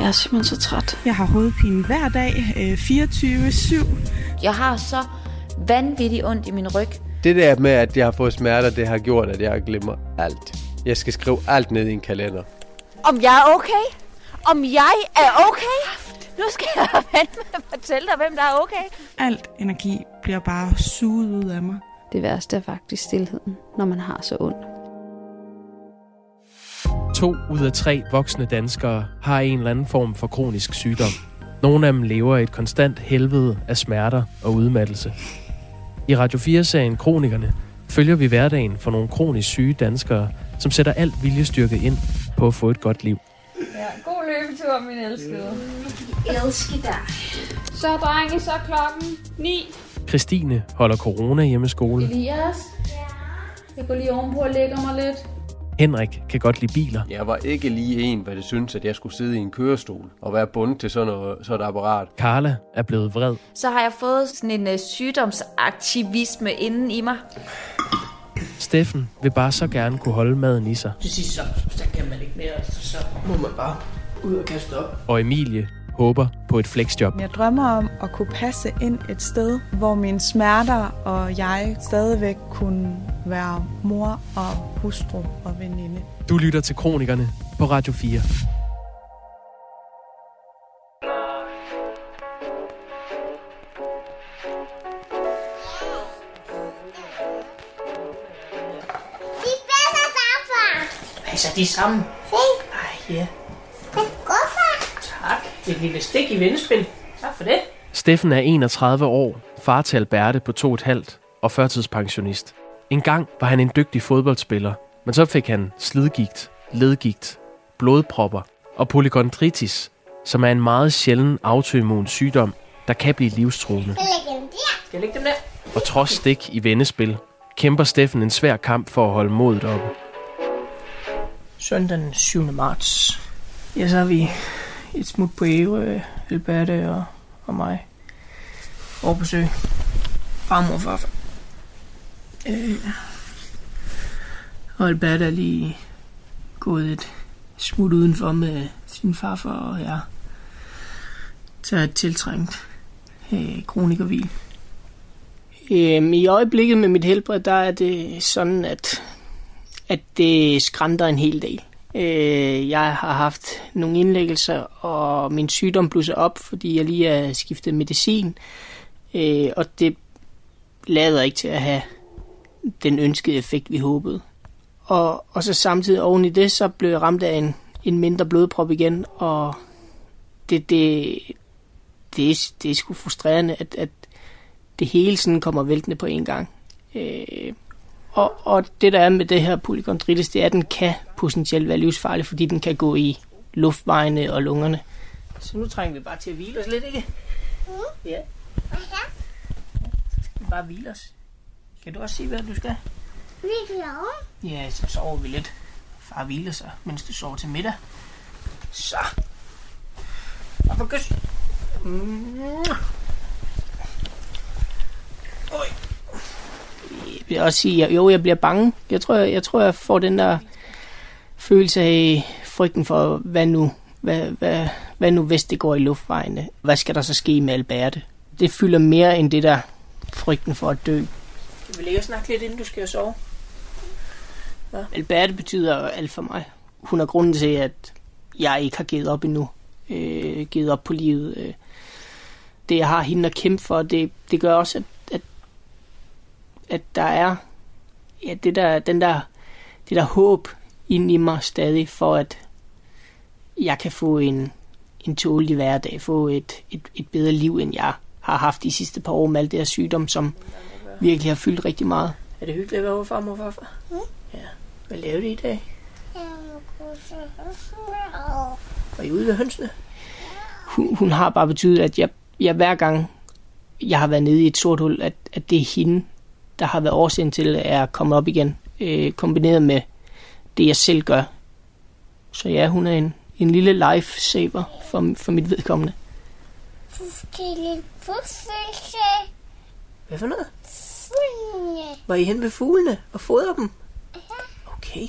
Jeg er simpelthen så træt. Jeg har hovedpine hver dag, øh, 24-7. Jeg har så vanvittigt ondt i min ryg. Det der med, at jeg har fået smerter, det har gjort, at jeg glemmer alt. Jeg skal skrive alt ned i en kalender. Om jeg er okay? Om jeg er okay? Nu skal jeg vente med at fortælle dig, hvem der er okay. Alt energi bliver bare suget ud af mig. Det værste er faktisk stillheden, når man har så ondt. To ud af tre voksne danskere har en eller anden form for kronisk sygdom. Nogle af dem lever i et konstant helvede af smerter og udmattelse. I Radio 4-serien Kronikerne følger vi hverdagen for nogle kronisk syge danskere, som sætter alt viljestyrke ind på at få et godt liv. Ja, god løbetur, min elskede. Elsker dig. Så drenge, så klokken 9. Christine holder corona hjemmeskole. Elias? Jeg går lige ovenpå og lægger mig lidt. Henrik kan godt lide biler. Jeg var ikke lige en, hvad det synes, at jeg skulle sidde i en kørestol og være bundet til sådan, noget, sådan et apparat. Karla er blevet vred. Så har jeg fået sådan en uh, sygdomsaktivisme inden i mig. Steffen vil bare så gerne kunne holde maden i sig. Til sidst så, så kan man ikke mere, altså, så må man bare ud og kaste op. Og Emilie håber på et flexjob. Jeg drømmer om at kunne passe ind et sted, hvor mine smerter og jeg stadigvæk kunne være mor og hustru og veninde. Du lytter til Kronikerne på Radio 4. De bedste sammen. Altså, de sammen. Se, Ej, ja. det er skuffer. Tak. Et lille stik i vendespil. Tak for det. Steffen er 31 år, far til Alberte på to et halvt og førtidspensionist. En gang var han en dygtig fodboldspiller, men så fik han slidgigt, ledgigt, blodpropper og polykondritis, som er en meget sjælden autoimmun sygdom, der kan blive livstruende. Skal jeg lægge dem der? Og trods stik i vendespil, kæmper Steffen en svær kamp for at holde modet oppe. Søndag den 7. marts. Ja, så har vi et smut på Ærø, Alberte og, og mig. Over besøg. Farmor og farfar. Øh. Og Albert er lige gået et smut udenfor med sin farfar og jeg. Tager et tiltrængt øh, kronikervil. Øhm, I øjeblikket med mit helbred, der er det sådan, at, at det skrænter en hel del. Øh, jeg har haft nogle indlæggelser, og min sygdom blusser op, fordi jeg lige har skiftet medicin. Øh, og det lader ikke til at have den ønskede effekt, vi håbede. Og, og så samtidig oven i det, så blev jeg ramt af en, en mindre blodprop igen, og det, det, det, er, det er sgu frustrerende, at, at det hele sådan kommer væltende på en gang. Øh, og, og det der er med det her polykondritis, det er, at den kan potentielt være livsfarlig, fordi den kan gå i luftvejene og lungerne. Så nu trænger vi bare til at hvile os lidt, ikke? Ja. Så skal vi bare hvile os. Kan du også sige, hvad du skal? Vi. Ja, så sover vi lidt. Far hviler sig, mens du sover til middag. Så. Og for kys. Mm. Oj. Også sige, at jo, jeg bliver bange. Jeg tror, jeg, jeg tror, jeg får den der følelse af frygten for, hvad nu, hvad, hvad, hvad nu hvis det går i luftvejene? Hvad skal der så ske med Alberte? Det fylder mere end det der frygten for at dø. Skal vi ligge og snakke lidt, inden du skal sove? Ja. Alberte betyder alt for mig. Hun er grunden til, at jeg ikke har givet op endnu. Øh, givet op på livet. Øh, det, jeg har hende at kæmpe for, det, det gør også, at, at, der er ja, det der, den der, det der håb inde i mig stadig, for at jeg kan få en, en tålig hverdag, få et, et, et bedre liv, end jeg har haft de sidste par år med alt det her sygdom, som virkelig har fyldt rigtig meget. Er det hyggeligt at være over farmor og farfar? Mm. Ja. Hvad lavede I i dag? Var I ude ved hønsene? Hun, hun har bare betydet, at jeg, jeg hver gang, jeg har været nede i et sort hul, at, at det er hende, der har været årsagen til, er kommet op igen, øh, kombineret med det, jeg selv gør. Så ja, hun er en, en lille lifesaver for, for mit vedkommende. Hvad for noget? Fuglene. Var I hen ved fuglene og fodre dem? Okay.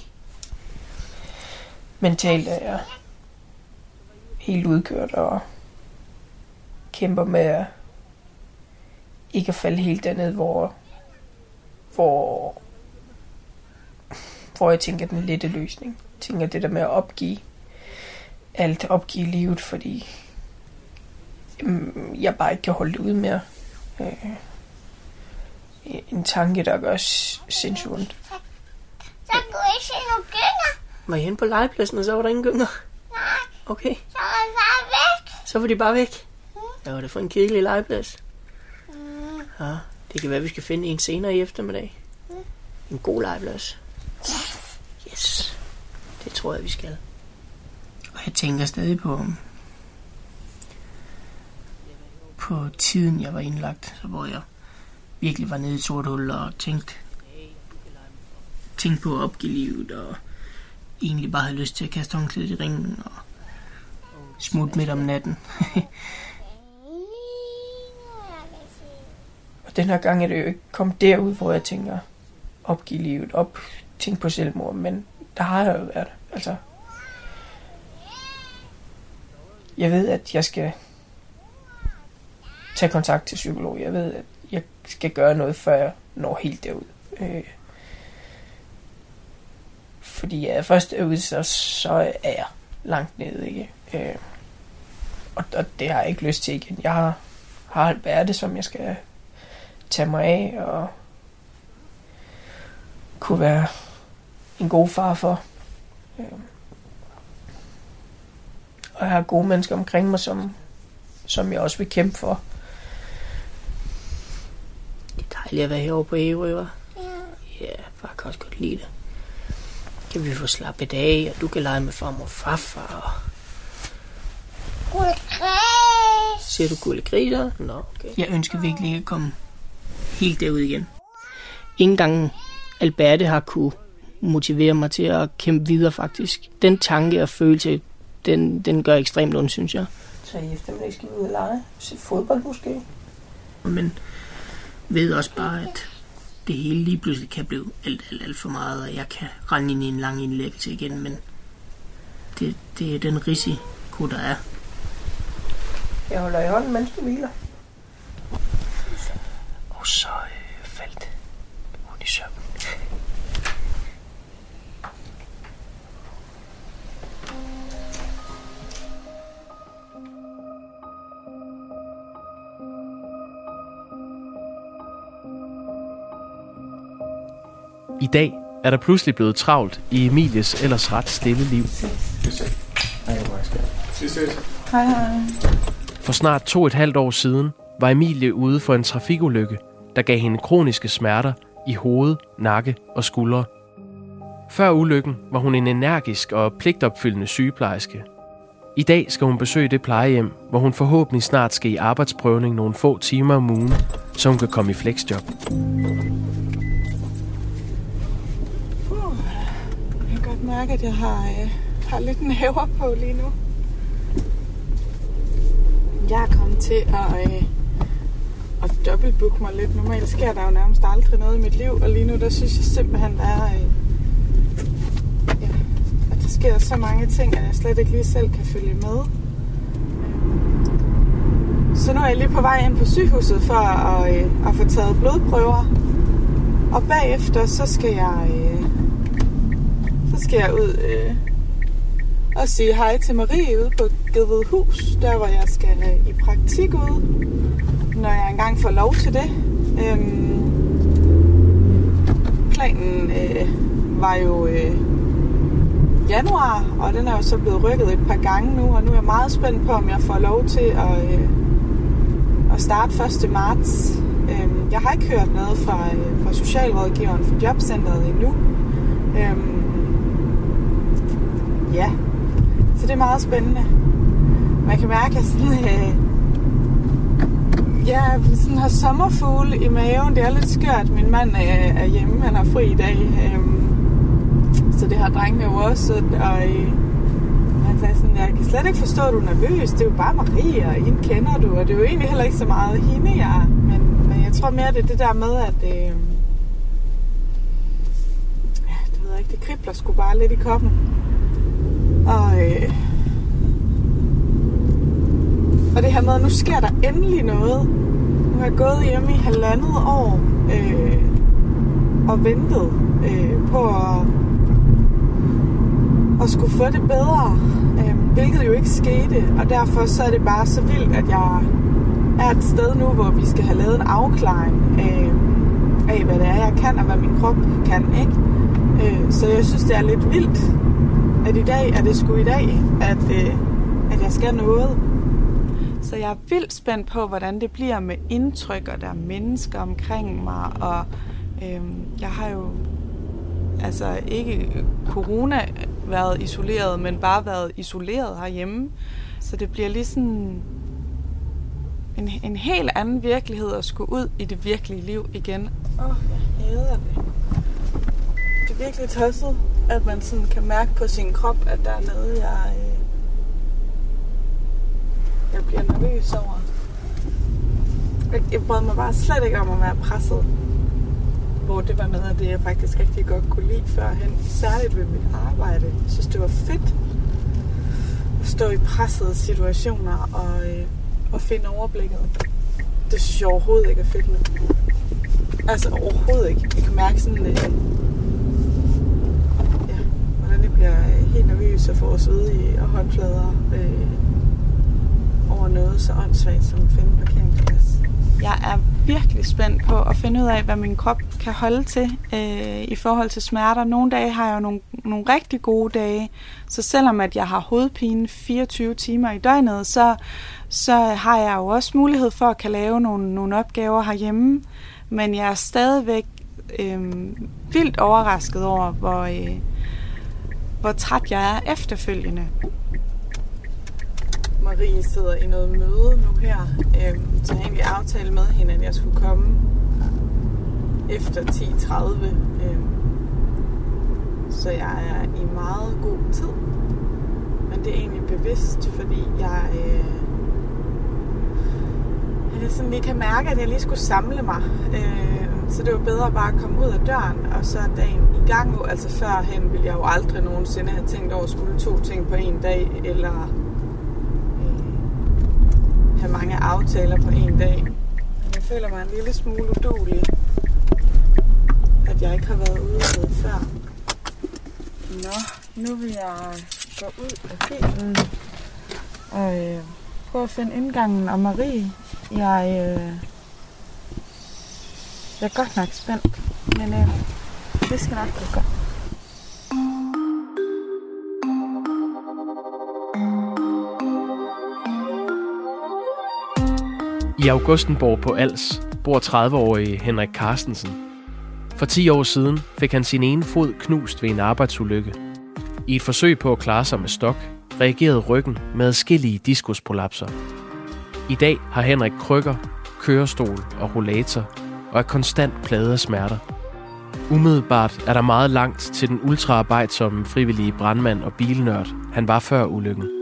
Mentalt er jeg helt udkørt og kæmper med at ikke at falde helt derned, hvor, hvor, hvor jeg tænker den lette løsning. Jeg tænker det der med at opgive alt, opgive livet, fordi jamen, jeg bare ikke kan holde det ud mere. Øh, en tanke, der gør sindssygt ondt. Så kunne jeg se nogle gynger. Var I hen på legepladsen, og så var der ingen gynger? Nej, Okay, så er jeg bare væk. så var de bare væk. Hvad var det for en kedelig legeplads? Mm. Ja, det kan være, vi skal finde en senere i eftermiddag. En god legeplads. Yes. Det tror jeg, vi skal. Og jeg tænker stadig på, på tiden, jeg var indlagt, så hvor jeg virkelig var nede i et sort hul og tænkte, tænkte på at opgive livet og egentlig bare havde lyst til at kaste håndklædet i ringen og smutte midt om natten. Og den her gang er det jo ikke kommet derud, hvor jeg tænker, opgive livet, op, tænke på selvmord, men der har jeg jo været. Altså, jeg ved, at jeg skal tage kontakt til psykolog. Jeg ved, at jeg skal gøre noget, før jeg når helt derud. Øh, fordi jeg er først derude, så, så er jeg langt nede, ikke? Øh, og, og det har jeg ikke lyst til igen. Jeg har, har været det, som jeg skal tage mig af og kunne være en god far for. Øh. Og jeg har gode mennesker omkring mig, som, som jeg også vil kæmpe for. Det er dejligt at være herovre på Ærø, hva'? Ja, far kan også godt lide det. Kan vi få slappet af, og du kan lege med far og farfar. Og... Ser du gulde griser? Nå, okay. Jeg ønsker virkelig ikke at komme helt derud igen. Ingen gang Alberte har kunne motivere mig til at kæmpe videre faktisk. Den tanke og følelse, den, den gør ekstremt ondt, synes jeg. Så i eftermiddag skal vi ud og lege. Se fodbold måske. Men ved også bare, at det hele lige pludselig kan blive alt, alt, alt for meget, og jeg kan rende ind i en lang indlæggelse igen, men det, det er den risiko, der er. Jeg holder i hånden, mens du hviler. Og så øh, faldt hun i søvn. I dag er der pludselig blevet travlt i Emilies ellers ret stille liv. Hej, hej. For snart to og et halvt år siden var Emilie ude for en trafikulykke, der gav hende kroniske smerter i hoved, nakke og skuldre. Før ulykken var hun en energisk og pligtopfyldende sygeplejerske. I dag skal hun besøge det plejehjem, hvor hun forhåbentlig snart skal i arbejdsprøvning nogle få timer om ugen, så hun kan komme i flexjob. Jeg kan godt mærke, at jeg har, øh, har lidt næver på lige nu. Jeg er kommet til at, øh, at dobbeltbooke mig lidt. Normalt sker der jo nærmest aldrig noget i mit liv, og lige nu der synes jeg simpelthen, der er, øh, ja, at der sker så mange ting, at jeg slet ikke lige selv kan følge med. Så nu er jeg lige på vej ind på sygehuset for at, øh, at få taget blodprøver. Og bagefter så skal jeg... Øh, så skal jeg ud øh, og sige hej til Marie ude på Gedvedhus, der hvor jeg skal øh, i praktik ude når jeg engang får lov til det. Øhm, planen øh, var jo øh, januar, og den er jo så blevet rykket et par gange nu, og nu er jeg meget spændt på, om jeg får lov til at, øh, at starte 1. marts. Øhm, jeg har ikke hørt noget fra, øh, fra socialrådgiveren for jobcentret endnu. Øhm, Ja, så det er meget spændende. Man kan mærke, at sådan, øh, ja, sådan har sommerfugle i maven. Det er lidt skørt. Min mand er, er hjemme, han har fri i dag. Øhm, så det har drengene jo også. Og øh, han sagde sådan, jeg kan slet ikke forstå, at du er nervøs. Det er jo bare Marie, og hende kender du. Og det er jo egentlig heller ikke så meget hende, jeg er. Men, men jeg tror mere, det er det der med, at... Øh, ja, det ved jeg ikke. Det kribler sgu bare lidt i koppen. Og øh, og det her med, at nu sker der endelig noget. Nu har jeg gået hjemme i halvandet år øh, og ventet øh, på at, at skulle få det bedre. Øh, hvilket jo ikke skete. Og derfor så er det bare så vildt, at jeg er et sted nu, hvor vi skal have lavet en afklaring øh, af, hvad det er, jeg kan, og hvad min krop kan. Ikke? Øh, så jeg synes, det er lidt vildt, at i dag er det sgu i dag, at, øh, at jeg skal noget. Så jeg er vildt spændt på, hvordan det bliver med indtryk, og der er mennesker omkring mig, og øhm, jeg har jo altså ikke corona været isoleret, men bare været isoleret herhjemme. Så det bliver lige sådan en, en helt anden virkelighed at skulle ud i det virkelige liv igen. Åh, oh, jeg hader det. Det er virkelig tosset, at man sådan kan mærke på sin krop, at der er noget, jeg, øh, jeg bliver nervøs over. Jeg, jeg brød mig bare slet ikke om at være presset. Hvor det var noget af det, jeg faktisk rigtig godt kunne lide førhen. Særligt ved mit arbejde. Jeg synes, det var fedt at stå i pressede situationer og, øh, og finde overblikket. Det synes jeg overhovedet ikke er fedt nu. Altså overhovedet ikke. Jeg kan mærke sådan, øh, ja, hvordan det bliver øh, helt nervøs at få i og håndflader øh, over noget så åndssvagt som at finde en parkeringsplads. Jeg er virkelig spændt på at finde ud af, hvad min krop kan holde til øh, i forhold til smerter. Nogle dage har jeg jo nogle, nogle rigtig gode dage, så selvom at jeg har hovedpine 24 timer i døgnet, så, så har jeg jo også mulighed for at kan lave nogle, nogle opgaver herhjemme. Men jeg er stadigvæk øh, vildt overrasket over, hvor, øh, hvor træt jeg er efterfølgende. Marie sidder i noget møde nu her, øhm, så jeg har egentlig aftale med hende, at jeg skulle komme efter 10.30. Øhm, så jeg er i meget god tid. Men det er egentlig bevidst, fordi jeg, øh, jeg sådan lige kan mærke, at jeg lige skulle samle mig. Øh, så det var bedre bare at komme ud af døren, og så er dagen i gang. Altså førhen ville jeg jo aldrig nogensinde have tænkt over at skulle to ting på en dag, eller mange aftaler på en dag. Jeg føler mig en lille smule udulig, at jeg ikke har været ude med før. Nå, nu vil jeg gå ud af bilen og øh, prøve at finde indgangen. Og Marie, jeg, øh, jeg er godt nok spændt, men øh, det skal nok gå godt. I Augustenborg på Als bor 30-årige Henrik Carstensen. For 10 år siden fik han sin ene fod knust ved en arbejdsulykke. I et forsøg på at klare sig med stok, reagerede ryggen med adskillige diskusprolapser. I dag har Henrik krykker, kørestol og rollator og er konstant plaget af smerter. Umiddelbart er der meget langt til den ultraarbejdsomme frivillige brandmand og bilnørd, han var før ulykken.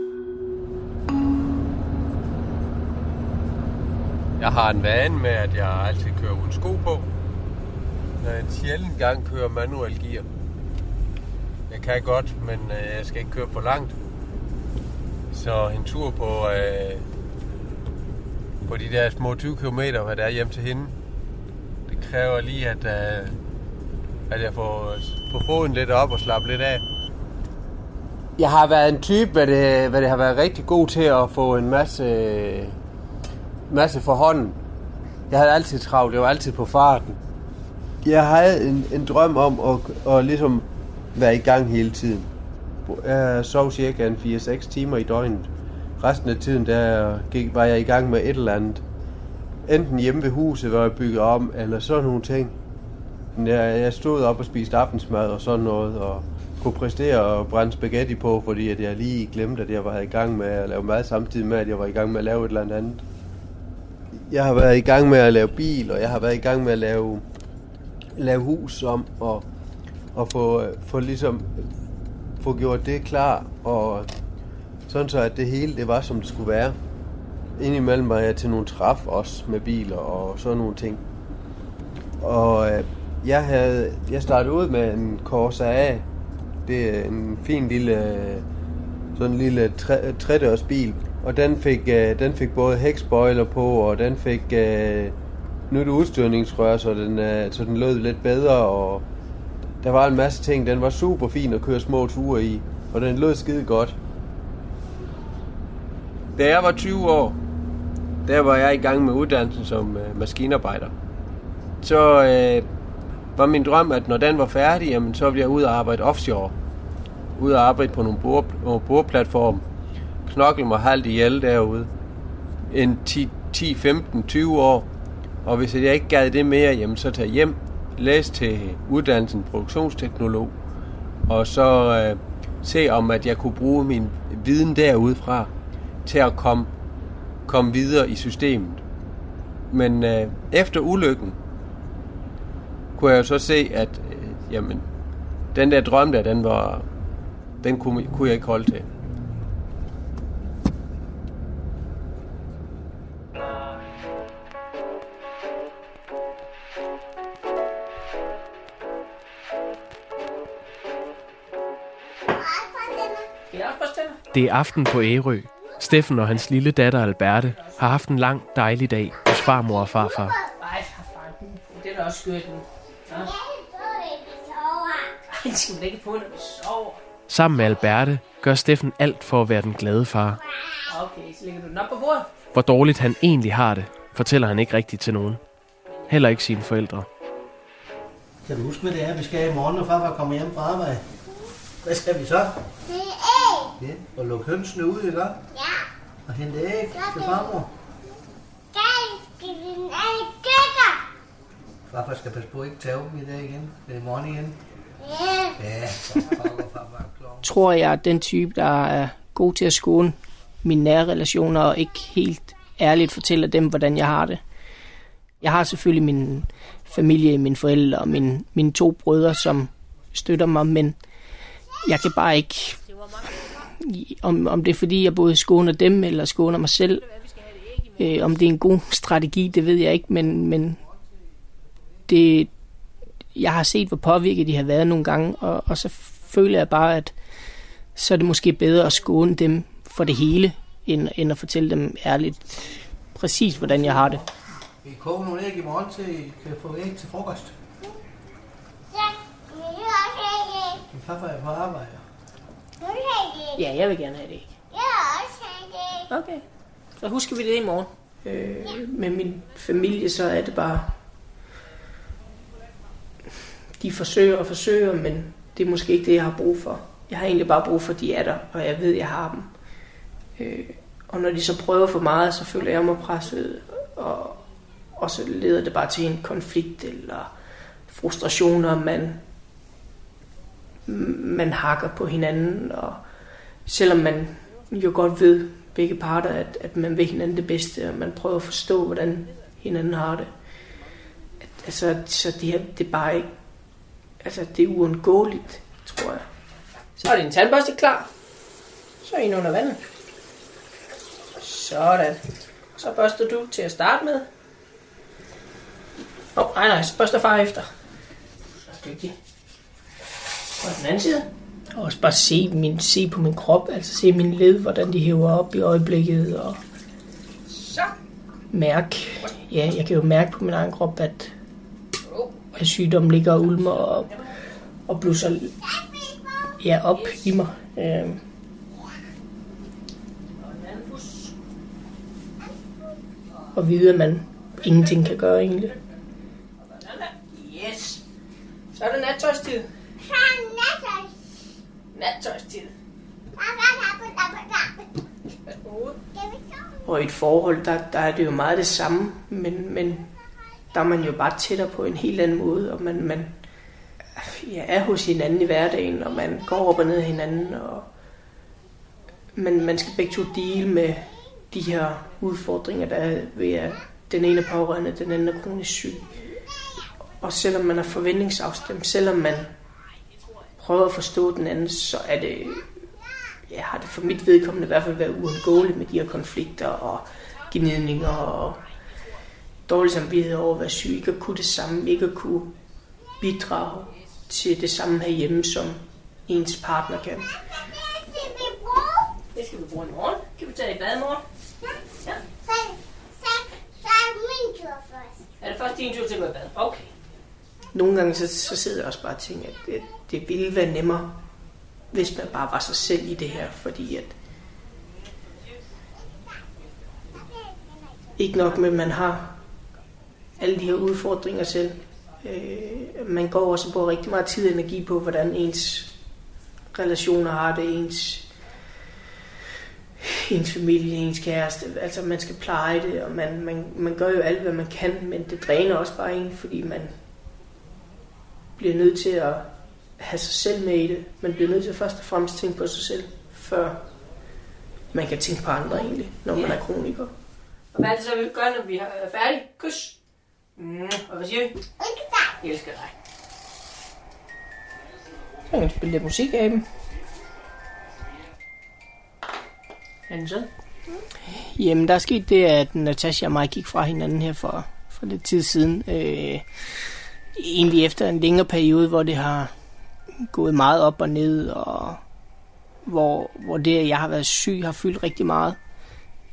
Jeg har en vane med, at jeg altid kører uden sko på. Når jeg sjældent gang kører manuel gear. Jeg kan godt, men øh, jeg skal ikke køre for langt. Så en tur på, øh, på de der små 20 km, hvad der er hjem til hende, det kræver lige, at, øh, at jeg får, får foden lidt op og slappe lidt af. Jeg har været en type, hvad det, hvad det har været rigtig god til at få en masse masse for hånden. Jeg havde altid travlt, jeg var altid på farten. Jeg havde en, en drøm om at, at ligesom være i gang hele tiden. Jeg sov cirka en 4-6 timer i døgnet. Resten af tiden der gik, var jeg i gang med et eller andet. Enten hjemme ved huset, hvor jeg byggede om, eller sådan nogle ting. Jeg, jeg stod op og spiste aftensmad og sådan noget, og kunne præstere og brænde spaghetti på, fordi at jeg lige glemte, at jeg var i gang med at lave mad, samtidig med, at jeg var i gang med at lave et eller andet jeg har været i gang med at lave bil, og jeg har været i gang med at lave, lave hus om, og, og få, få ligesom få gjort det klar, og sådan så, at det hele det var, som det skulle være. Indimellem var jeg til nogle træf også med biler og sådan nogle ting. Og øh, jeg havde, jeg startede ud med en Corsa A. Det er en fin lille, sådan en lille tredørs bil og den fik, øh, den fik både hækspoiler på, og den fik øh, nyt udstyrningsrør, så den, øh, så den lød lidt bedre, og der var en masse ting. Den var super fin at køre små ture i, og den lød skide godt. Da jeg var 20 år, der var jeg i gang med uddannelsen som øh, maskinarbejder. Så øh, var min drøm, at når den var færdig, jamen, så ville jeg ud og arbejde offshore. Ud og arbejde på nogle bor, nogle boreplatform. Knokle mig halvt ihjel derude. En 10, 10, 15, 20 år. Og hvis jeg ikke gad det mere, jamen, så tage hjem, læse til uddannelsen produktionsteknolog, og så øh, se om, at jeg kunne bruge min viden derudefra til at komme, komme videre i systemet. Men øh, efter ulykken, kunne jeg jo så se, at øh, jamen, den der drøm der, den var, den kunne, kunne jeg ikke holde til. Det er aften på Ærø. Steffen og hans lille datter Alberte har haft en lang, dejlig dag hos farmor og farfar. Ej, farfar, det er da også skørt nu. Ja. Ej, det skal man ikke på, når vi sover. Sammen med Alberte gør Steffen alt for at være den glade far. Okay, så lægger du den op på bordet. Hvor dårligt han egentlig har det, fortæller han ikke rigtigt til nogen. Heller ikke sine forældre. Kan du huske, hvad det er, vi skal i morgen, når farfar kommer hjem fra arbejde? Hvad skal vi så? Ja, og lukke hønsene ud, ikke? Ja. Og hente æg til farmor. Farfar skal passe på at ikke tage dem i dag igen. Det er i morgen igen. Ja, så farfar, farfar klar. Tror jeg er den type, der er god til at skåne mine nære relationer og ikke helt ærligt fortæller dem, hvordan jeg har det. Jeg har selvfølgelig min familie, mine forældre og mine, mine to brødre, som støtter mig, men jeg kan bare ikke, om, om det er fordi, jeg både skåner dem eller skåner mig selv, øh, om det er en god strategi, det ved jeg ikke, men, men det, jeg har set, hvor påvirket de har været nogle gange, og, og så føler jeg bare, at så er det måske bedre at skåne dem for det hele, end, end at fortælle dem ærligt præcis, hvordan jeg har det. Vi koger nogle æg i morgen, til kan få æg til frokost. Min farfar er på arbejde. Ja, jeg vil gerne have det ikke. Okay. Så husker vi det i morgen. Øh, med min familie, så er det bare... De forsøger og forsøger, men det er måske ikke det, jeg har brug for. Jeg har egentlig bare brug for, at de er der, og jeg ved, at jeg har dem. Øh, og når de så prøver for meget, så føler jeg mig presset, og, og så leder det bare til en konflikt eller frustrationer, man, man hakker på hinanden, og selvom man jo godt ved, begge parter, at, at man vil hinanden det bedste, og man prøver at forstå, hvordan hinanden har det. At, altså, så det her, det er bare ikke, altså det er uundgåeligt, tror jeg. Så er din tandbørste klar. Så er en under vandet. Sådan. Så børster du til at starte med. Åh, oh, nej, nej, så børster far efter. Så er dygtig. Og den anden side. Og også bare se, min, se på min krop, altså se min led, hvordan de hæver op i øjeblikket. Og Så. mærke, ja, jeg kan jo mærke på min egen krop, at, at sygdommen ligger og ulmer og, og blusser ja, op i mig. Øhm. Og vide, at man ingenting kan gøre egentlig. Yes. Så er det nattøjstid. Nattøjstid. Og i et forhold, der, der er det jo meget det samme, men, men der er man jo bare tættere på en helt anden måde, og man, man ja, er hos hinanden i hverdagen, og man går op og ned af hinanden, og man, man skal begge to dele med de her udfordringer, der er ved at den ene er pårørende, den anden er kronisk syg. Og selvom man er forventningsafstemt, selvom man prøver at forstå den anden, så er det, ja, har det for mit vedkommende i hvert fald været uundgåeligt med de her konflikter og gnidninger og dårlig samvittighed over at være syg, ikke at kunne det samme, ikke at kunne bidrage til det samme herhjemme, som ens partner kan. Det skal vi bruge i morgen. Kan vi tage i bad i morgen? Så, så, så er det min tur først. Er det først din tur til at gå i bad? Okay. Nogle gange så, så sidder jeg også bare og tænker, at det, det ville være nemmere, hvis man bare var sig selv i det her, fordi at ikke nok med, at man har alle de her udfordringer selv. Øh, man går også på rigtig meget tid og energi på, hvordan ens relationer har det, ens, ens familie, ens kæreste. Altså man skal pleje det, og man, man, man gør jo alt, hvad man kan, men det dræner også bare en, fordi man bliver nødt til at have sig selv med i det. Man bliver nødt til først og fremmest tænke på sig selv, før man kan tænke på andre egentlig, når man er kroniker. Og hvad er det så, vi gør, når vi er færdige? Kys. Mm, og hvad siger vi? Jeg elsker dig. Så kan vi spille lidt musik af dem. Er så? Jamen, der er sket det, at Natasha og mig gik fra hinanden her for, for lidt tid siden. Øh, egentlig efter en længere periode, hvor det har gået meget op og ned, og hvor, hvor det, at jeg har været syg, har fyldt rigtig meget.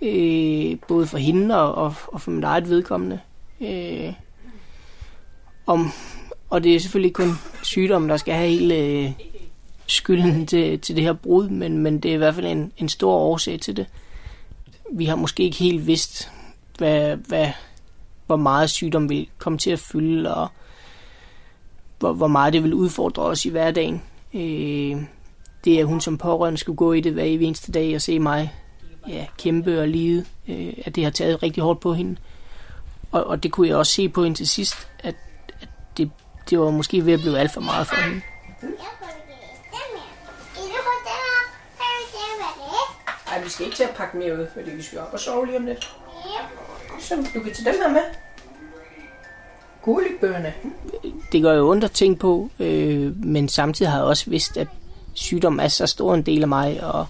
Øh, både for hende og, og, og for mit eget vedkommende. Øh, om, og det er selvfølgelig kun sygdommen, der skal have hele øh, skylden til, til det her brud, men, men det er i hvert fald en, en stor årsag til det. Vi har måske ikke helt vidst, hvad, hvad, hvor meget sygdom vil komme til at fylde, og hvor, hvor meget det vil udfordre os i hverdagen. Øh, det er hun som pårørende skulle gå i det hver eneste dag og se mig ja, kæmpe og lide, øh, at det har taget rigtig hårdt på hende. Og, og det kunne jeg også se på hende til sidst, at, at det, det var måske ved at blive alt for meget for hende. Ej, vi skal ikke til at pakke mere ud, fordi vi skal op og sove lige om lidt. Så du kan tage dem her med. Guldbøgerne. Det gør jo ondt at tænke på, øh, men samtidig har jeg også vidst, at sygdom er så stor en del af mig, og,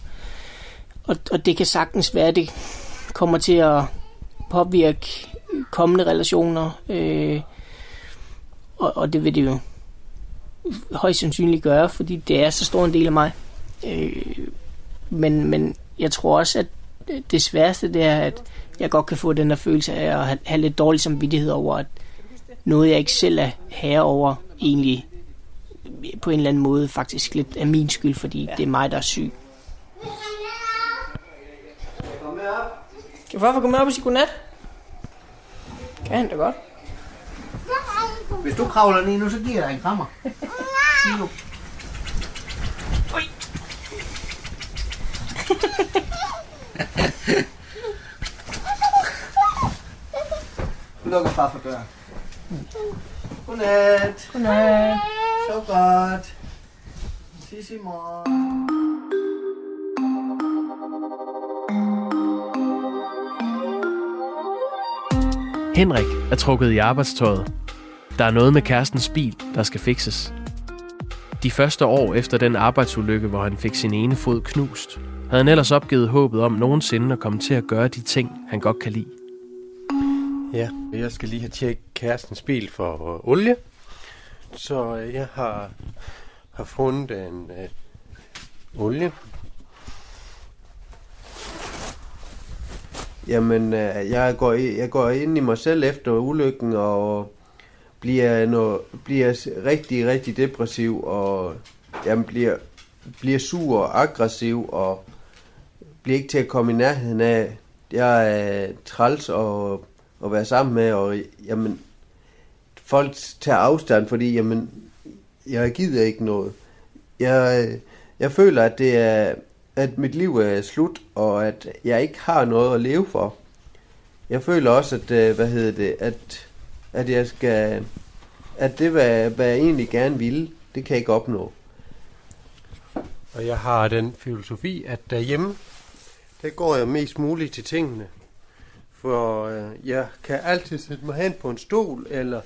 og, og det kan sagtens være, at det kommer til at påvirke kommende relationer, øh, og, og det vil det jo højst sandsynligt gøre, fordi det er så stor en del af mig. Øh, men, men jeg tror også, at det sværeste det er, at jeg godt kan få den der følelse af at have, have lidt dårlig samvittighed over, at noget jeg ikke selv er herre over, egentlig på en eller anden måde faktisk lidt er min skyld, fordi ja. det er mig, der er syg. Kan farfar komme op og sige godnat? Kan han da godt. Hvis du kravler ned nu, så giver jeg dig en krammer. Sig nu. Nu lukker far for døren. Godnat. Godnat. Så godt. Ses i morgen. Henrik er trukket i arbejdstøjet. Der er noget med kærestens bil, der skal fikses. De første år efter den arbejdsulykke, hvor han fik sin ene fod knust, havde han ellers opgivet håbet om nogensinde at komme til at gøre de ting, han godt kan lide. Ja, jeg skal lige have tjekket kærestens bil for øh, olie. Så øh, jeg har, har fundet en øh, olie. Jamen, øh, jeg, går, i- jeg går ind i mig selv efter ulykken og bliver, no, bliver rigtig, rigtig depressiv og jamen, bliver, bliver sur og aggressiv og bliver ikke til at komme i nærheden af. Jeg er træls at, at være sammen med, og jamen, folk tager afstand, fordi jamen, jeg gider ikke noget. Jeg, jeg føler, at det er, at mit liv er slut, og at jeg ikke har noget at leve for. Jeg føler også, at, øh, hvad hedder det, at, at jeg skal, at det, hvad, hvad jeg egentlig gerne ville, det kan jeg ikke opnå. Og jeg har den filosofi, at derhjemme, der går jeg mest muligt til tingene. For øh, jeg kan altid sætte mig hen på en stol, eller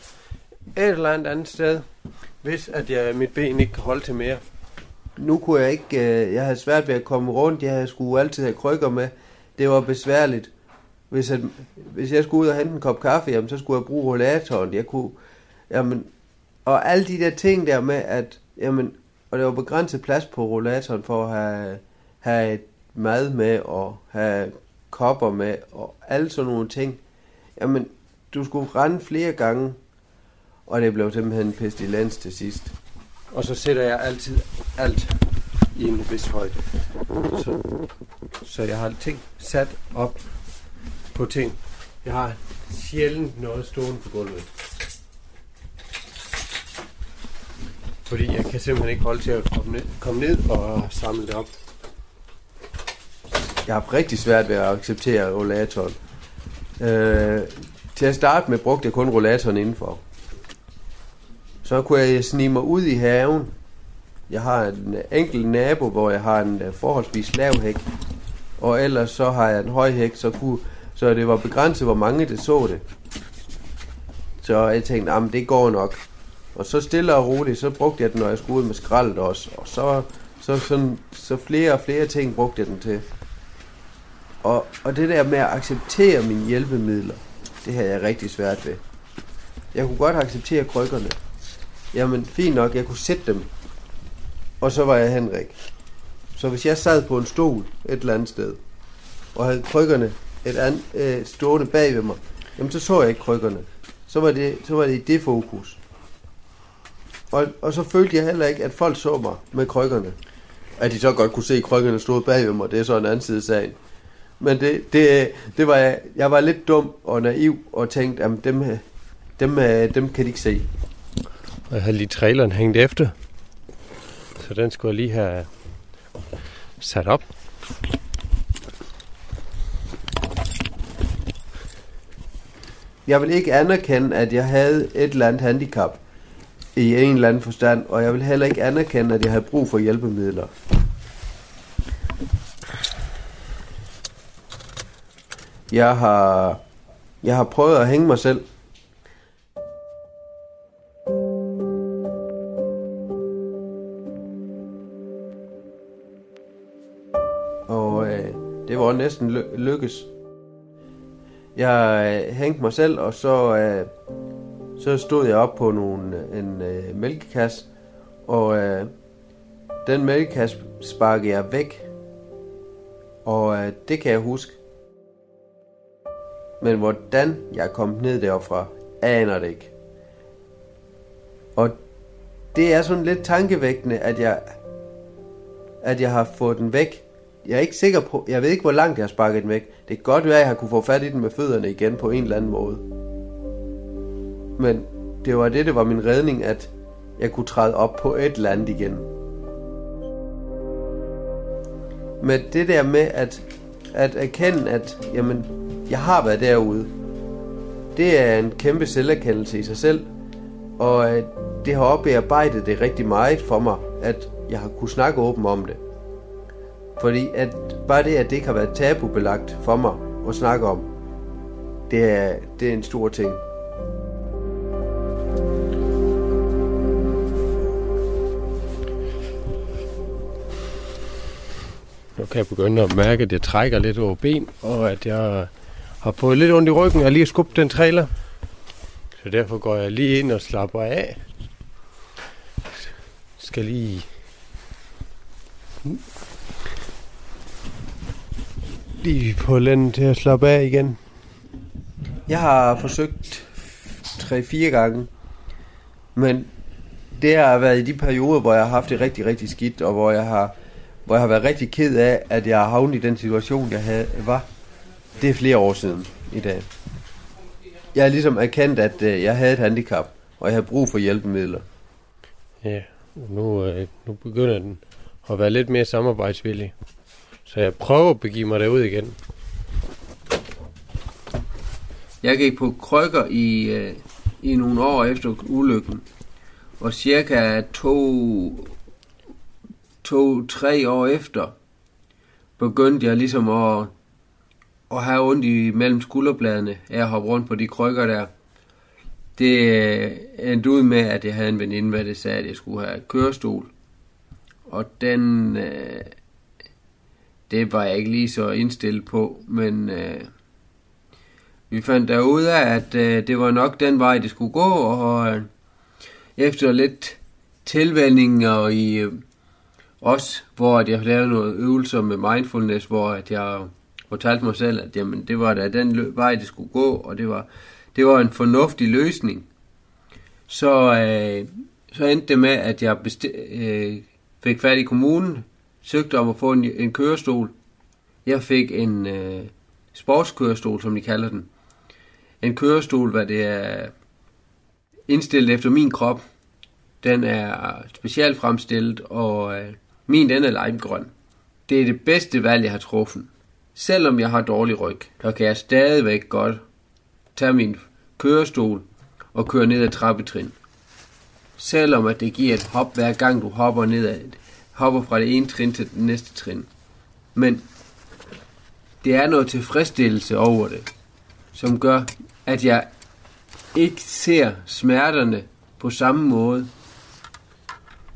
et eller andet andet sted, hvis at jeg, mit ben ikke kan holde til mere. Nu kunne jeg ikke, øh, jeg havde svært ved at komme rundt, jeg skulle altid have krykker med. Det var besværligt. Hvis, at, hvis jeg skulle ud og hente en kop kaffe, jamen, så skulle jeg bruge rollatoren. Jeg kunne, jamen, og alle de der ting der med, at jamen, og der var begrænset plads på rollatoren for at have, have et mad med, og have kopper med, og alle sådan nogle ting. Jamen, du skulle rende flere gange, og det blev simpelthen en pestilens til sidst. Og så sætter jeg altid alt i en vis højde. Så, så jeg har ting sat op på ting. Jeg har sjældent noget stående på gulvet. Fordi jeg kan simpelthen ikke holde til at komme ned, komme ned og samle det op. Jeg har haft rigtig svært ved at acceptere rollatoren. Øh, til at starte med brugte jeg kun rollatoren indenfor. Så kunne jeg snige mig ud i haven. Jeg har en enkelt nabo, hvor jeg har en øh, forholdsvis lav hæk. Og ellers så har jeg en høj hæk, så, kunne, så det var begrænset, hvor mange det så det. Så jeg tænkte, at det går nok. Og så stille og roligt, så brugte jeg den, når jeg skulle ud med skraldet også. Og så, så, sådan, så flere og flere ting brugte jeg den til. Og, og det der med at acceptere mine hjælpemidler, det havde jeg rigtig svært ved. Jeg kunne godt acceptere krykkerne. Jamen, fint nok, jeg kunne sætte dem. Og så var jeg Henrik. Så hvis jeg sad på en stol et eller andet sted, og havde krykkerne et andet, øh, stående bag ved mig, jamen så så jeg ikke krykkerne. Så var det, så var det i det fokus. Og, og så følte jeg heller ikke, at folk så mig med krykkerne. At de så godt kunne se, at krykkerne stod bag ved mig, det er så en anden side af sagen. Men det, det, det var, jeg, jeg var lidt dum og naiv og tænkte, at dem, dem, dem kan de ikke se. Jeg havde lige traileren hængt efter. Så den skulle jeg lige have sat op. Jeg vil ikke anerkende, at jeg havde et eller andet handicap i en eller anden forstand, og jeg vil heller ikke anerkende, at jeg havde brug for hjælpemidler. Jeg har, jeg har prøvet at hænge mig selv. Og øh, det var næsten ly- lykkes. Jeg øh, hængte mig selv, og så, øh, så stod jeg op på nogle, en øh, mælkekasse, og øh, den mælkekasse sparkede jeg væk. Og øh, det kan jeg huske. Men hvordan jeg er kommet ned derfra, aner det ikke. Og det er sådan lidt tankevækkende, at jeg, at jeg har fået den væk. Jeg er ikke sikker på, jeg ved ikke, hvor langt jeg har sparket den væk. Det kan godt være, at jeg har kunne få fat i den med fødderne igen på en eller anden måde. Men det var det, det var min redning, at jeg kunne træde op på et eller andet igen. Men det der med at, at erkende, at jamen, jeg har været derude, det er en kæmpe selverkendelse i sig selv. Og øh, det har opbearbejdet det rigtig meget for mig, at jeg har kunne snakke åben om det. Fordi at bare det, at det ikke har været tabubelagt for mig at snakke om, det er, det er en stor ting. Nu kan jeg begynde at mærke, at jeg trækker lidt over ben, og at jeg har fået lidt ondt i ryggen og lige skubbet den trailer. Så derfor går jeg lige ind og slapper af. Skal lige... Lige få landet til at slappe af igen. Jeg har forsøgt 3-4 gange, men det har været i de perioder, hvor jeg har haft det rigtig, rigtig skidt, og hvor jeg har, hvor jeg har været rigtig ked af, at jeg har havnet i den situation, jeg havde, var. Det er flere år siden i dag. Jeg har ligesom erkendt, at øh, jeg havde et handicap, og jeg havde brug for hjælpemidler. Ja, nu, øh, nu begynder den at være lidt mere samarbejdsvillig. Så jeg prøver at begive mig derud igen. Jeg gik på krykker i, øh, i nogle år efter ulykken, og cirka to, to, tre år efter, begyndte jeg ligesom at, og have ondt i mellem skulderbladene af at hoppe rundt på de krykker der. Det øh, endte ud med, at jeg havde en veninde, hvad det sagde, at jeg skulle have kørestol. Og den, øh, det var jeg ikke lige så indstillet på, men øh, vi fandt der ud af, at øh, det var nok den vej, det skulle gå, og øh, efter lidt tilvænning og i, øh, os, hvor at jeg lavede noget øvelser med mindfulness, hvor at jeg fortalte mig selv, at jamen, det var da den vej, det skulle gå, og det var, det var en fornuftig løsning. Så, øh, så endte det med, at jeg besti- øh, fik fat i kommunen, søgte om at få en, en kørestol. Jeg fik en øh, sportskørestol, som de kalder den. En kørestol, hvad det er indstillet efter min krop. Den er specielt fremstillet, og øh, min den er limegrøn. Det er det bedste valg, jeg har truffet. Selvom jeg har dårlig ryg, så kan jeg stadigvæk godt tage min kørestol og køre ned ad trappetrin. Selvom at det giver et hop hver gang du hopper ned hopper fra det ene trin til det næste trin. Men det er noget tilfredsstillelse over det, som gør, at jeg ikke ser smerterne på samme måde,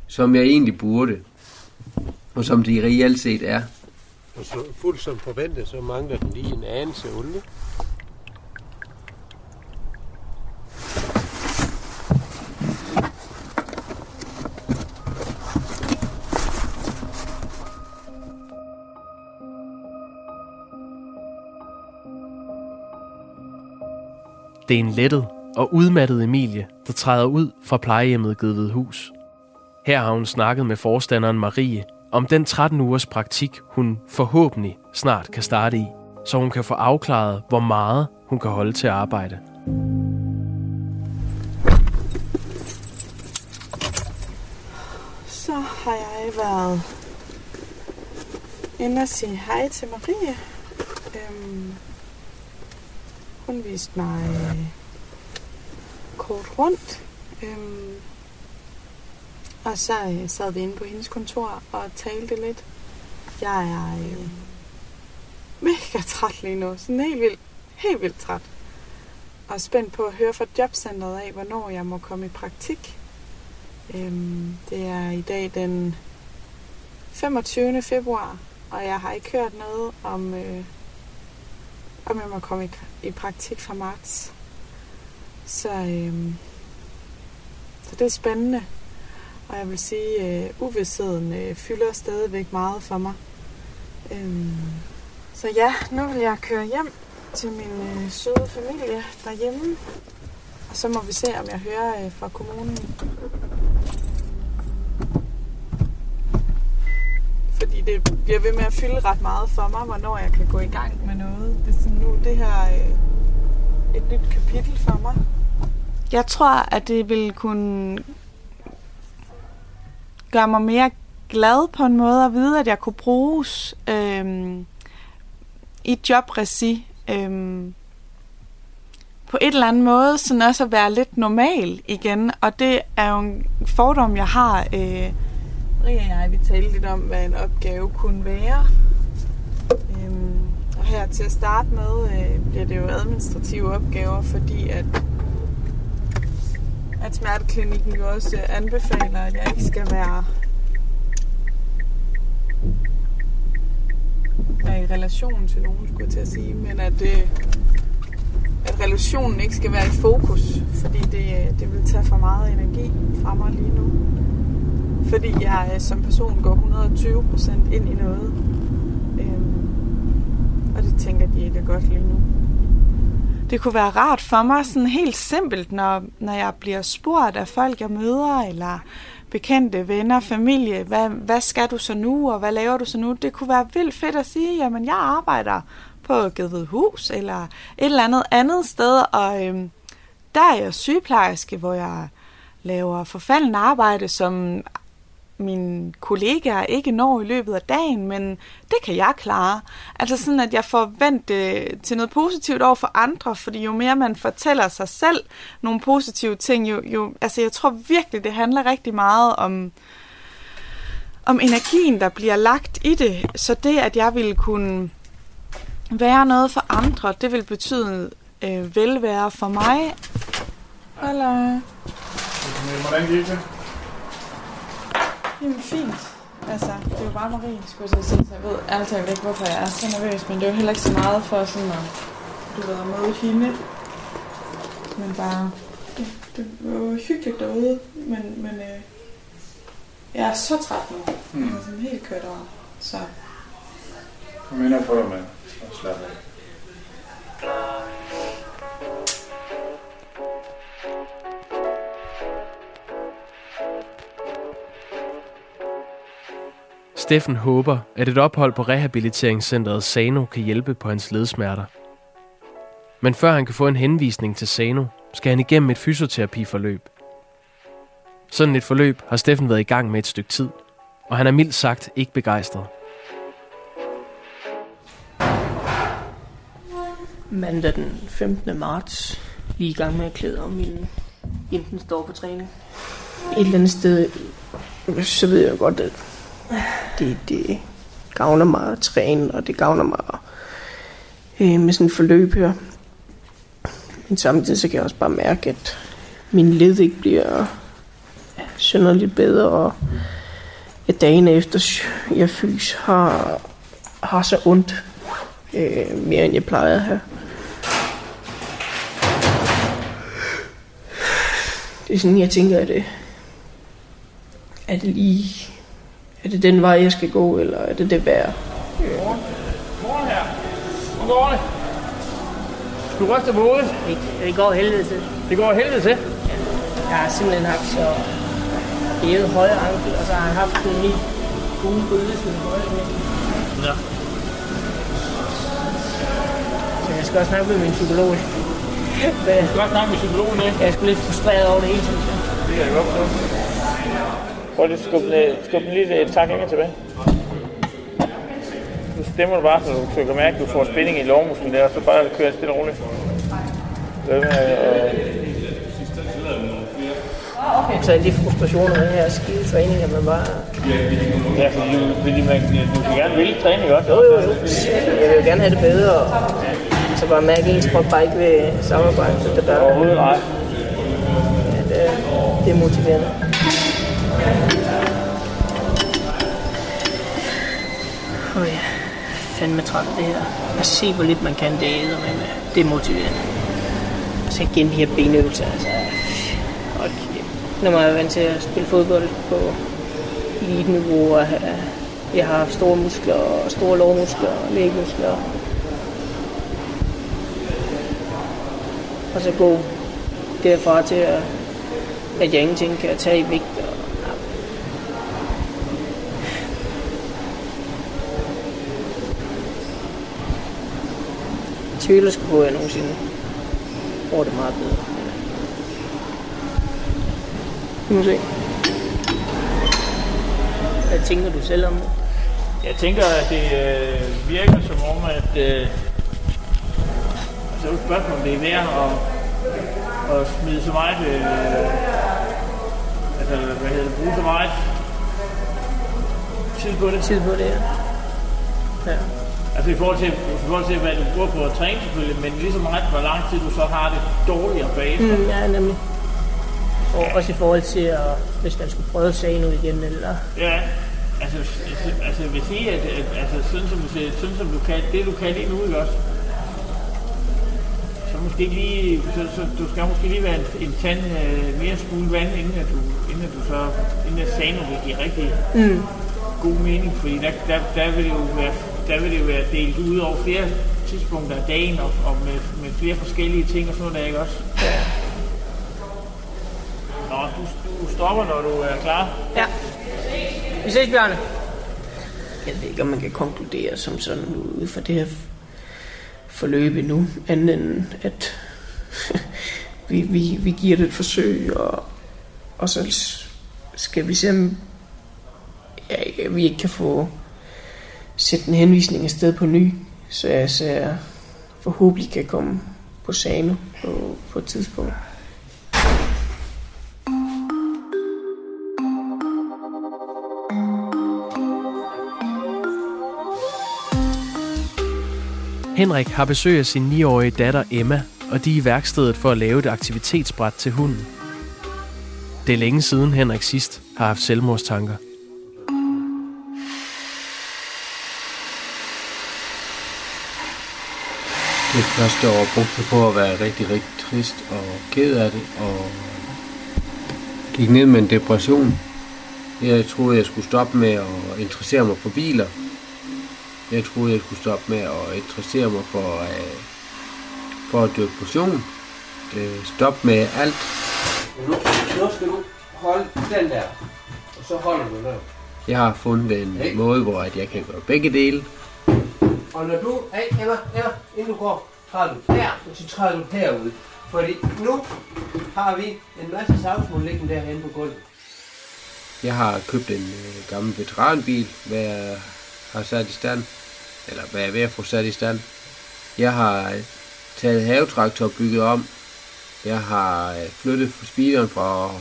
som jeg egentlig burde, og som de reelt set er. Og så fuldt som forventet, så mangler den lige en anelse olie. Det er en lettet og udmattet Emilie, der træder ud fra plejehjemmet Hus. Her har hun snakket med forstanderen Marie om den 13 ugers praktik, hun forhåbentlig snart kan starte i, så hun kan få afklaret, hvor meget hun kan holde til at arbejde. Så har jeg været inde og sige hej til Marie. Øhm, hun viste mig kort rundt. Øhm, og så øh, sad vi inde på hendes kontor og talte lidt. Jeg er øh, mega træt lige nu. Sådan helt vildt, helt vildt træt. Og spændt på at høre fra jobcentret af, hvornår jeg må komme i praktik. Øhm, det er i dag den 25. februar, og jeg har ikke hørt noget om, øh, om jeg må komme i, i praktik fra marts. Så, øh, så det er spændende. Og jeg vil sige, at øh, uvidsheden øh, fylder stadigvæk meget for mig. Øhm, så ja, nu vil jeg køre hjem til min øh, søde familie derhjemme. Og så må vi se, om jeg hører øh, fra kommunen. Fordi det bliver ved med at fylde ret meget for mig, hvornår jeg kan gå i gang med noget. Det er sådan nu det her øh, et nyt kapitel for mig. Jeg tror, at det vil kunne gør mig mere glad på en måde at vide, at jeg kunne bruges øhm, i jobregi. Øhm, på et eller andet måde, sådan også at være lidt normal igen. Og det er jo en fordom, jeg har. Øh, Maria og jeg, vi talte lidt om, hvad en opgave kunne være. Øhm, og her til at starte med, øh, bliver det jo administrative opgaver, fordi at at smerteklinikken jo også øh, anbefaler, at jeg ikke skal være, være i relation til nogen, skulle jeg til at sige, men at, øh, at relationen ikke skal være i fokus, fordi det, øh, det vil tage for meget energi fra mig lige nu. Fordi jeg øh, som person går 120% ind i noget. Øh, og det tænker de ikke er godt lige nu det kunne være rart for mig, sådan helt simpelt, når, når jeg bliver spurgt af folk, jeg møder, eller bekendte, venner, familie, hvad, hvad skal du så nu, og hvad laver du så nu? Det kunne være vildt fedt at sige, jamen jeg arbejder på Hus, eller et eller andet andet sted, og øhm, der er jeg sygeplejerske, hvor jeg laver forfaldende arbejde, som mine kollegaer ikke når i løbet af dagen, men det kan jeg klare. Altså sådan, at jeg får vendt det til noget positivt over for andre, fordi jo mere man fortæller sig selv nogle positive ting, jo, jo altså jeg tror virkelig, det handler rigtig meget om, om energien, der bliver lagt i det. Så det, at jeg ville kunne være noget for andre, det vil betyde øh, velvære for mig. Hallo. Hvordan gik det? Jamen fint. Altså, det er jo bare Marie, skulle jeg sige, så jeg ved ærligt talt ikke, hvorfor jeg er så nervøs, men det er jo heller ikke så meget for sådan at, du ved, at møde hende. Men bare, det, det var jo hyggeligt derude, men, men øh, Jeg er så træt nu. Mm. Jeg er sådan helt kørt over. Så Kom ind og få dig med. Og slap af. Steffen håber, at et ophold på rehabiliteringscentret Sano kan hjælpe på hans ledsmerter. Men før han kan få en henvisning til Sano, skal han igennem et fysioterapiforløb. Sådan et forløb har Steffen været i gang med et stykke tid, og han er mildt sagt ikke begejstret. Mandag den 15. marts. Lige i gang med at klæde om min enten står på træning. Et eller andet sted, så ved jeg godt, at det, det gavner mig at træne, og det gavner mig øh, med sådan et forløb her. Men samtidig så kan jeg også bare mærke, at min led ikke bliver synderligt bedre, og at dagen efter jeg fys har, har så ondt øh, mere end jeg plejede at have. Det er sådan, jeg tænker, at det, at det lige, er det den vej, jeg skal gå, eller er det det værd? Morgen her. Hvor går det? Du ryster på hovedet. Det, det går helvede til. Det går helvede til. Jeg har simpelthen haft så hævet højre ankel, og så har jeg haft en helt gode bødelse med højre ankel. Ja. Så jeg skal også snakke med min psykolog. Du skal også snakke med psykologen, ikke? Jeg er sgu lidt frustreret over det hele, synes jeg. Det kan jeg godt forstå. Prøv lige at skubbe, den- skubbe den lige et tak længere tilbage. Nu stemmer du bare, så du, så du kan mærke, at du får spænding i lårmusklen der, og så bare kører stille og roligt. Hvad med, øh, Så er de frustrationer med her skide træning, at man bare... ja, fordi du, fordi man, du skal gerne vælge træning også. Jo, jo, jo. Jeg vil jo gerne have det bedre, og så bare mærke, at ens krop bare ikke vil samarbejde. Så det der, Overhovedet nej. Ja, det, det er motiverende. Fandme træt det her. At se, hvor lidt man kan, det æder med, med. Det er motiverende. Og så igen de her benøvelser, altså. Hold. Når man er vant til at spille fodbold på elite-niveau, og øh, jeg har haft store muskler, og store lårmuskler, og lægmuskler. Og så gå derfra til, at, at jeg ingenting kan tage i vægt. Og, Jeg tvivler sgu på, at jeg nogensinde får det meget bedre. Vi må se. Hvad tænker du selv om det? Jeg tænker, at det øh, virker som om, at øh, altså, det er et spørgsmål, om det er værd at, at smide så meget, øh, altså, hvad hedder det, bruge så meget tid på det. Tid på det, ja. ja. Altså i forhold, til, i forhold til, hvad du bruger på at træne selvfølgelig, men lige så meget, hvor lang tid du så har det dårligere bagefter. Mm, ja, nemlig. Og også i forhold til, at, hvis man skulle prøve sagen ud igen, eller... Ja, altså, altså, altså jeg vil sige, at, at altså, sådan, som du, siger, sådan som du kan, det du kan lige nu, ikke også? Så måske lige, så, så du skal måske lige være en, en tand øh, mere smule vand, inden at du, inden at du så, inden at sagen vil give rigtig Mm. god mening, fordi der, der, der, vil jo være, der vil det være delt ud over flere tidspunkter af dagen, og, og med, med flere forskellige ting og sådan noget der, ikke også? Ja. Nå, du, du stopper, når du er klar. Ja. Vi ses, Bjarne. Jeg ved ikke, om man kan konkludere som sådan ud fra det her forløb endnu, andet end at vi, vi, vi giver det et forsøg, og, og så skal vi se, om ja, vi ikke kan få sætte en henvisning afsted på ny, så jeg, så jeg forhåbentlig kan komme på Sano på, på et tidspunkt. Henrik har besøg af sin 9-årige datter Emma, og de er i værkstedet for at lave et aktivitetsbræt til hunden. Det er længe siden Henrik sidst har haft selvmordstanker. Det første år brugte jeg på at være rigtig, rigtig trist og ked af det, og gik ned med en depression. Jeg troede, jeg skulle stoppe med at interessere mig for biler. Jeg troede, jeg skulle stoppe med at interessere mig for, øh, for at dyrke motion. Øh, stop med alt. Nu, nu skal du holde den der, og så holder du der. Jeg har fundet en hey. måde, hvor at jeg kan gøre begge dele. Og når du, hey Emma, Emma, inden du går, træder du der, og så træder du herude. Fordi nu har vi en masse savsmål liggende derhen på gulvet. Jeg har købt en øh, gammel veteranbil, hvad jeg har sat i stand. Eller hvad jeg er ved at få sat i stand. Jeg har øh, taget havetraktor bygget om. Jeg har øh, flyttet speederen fra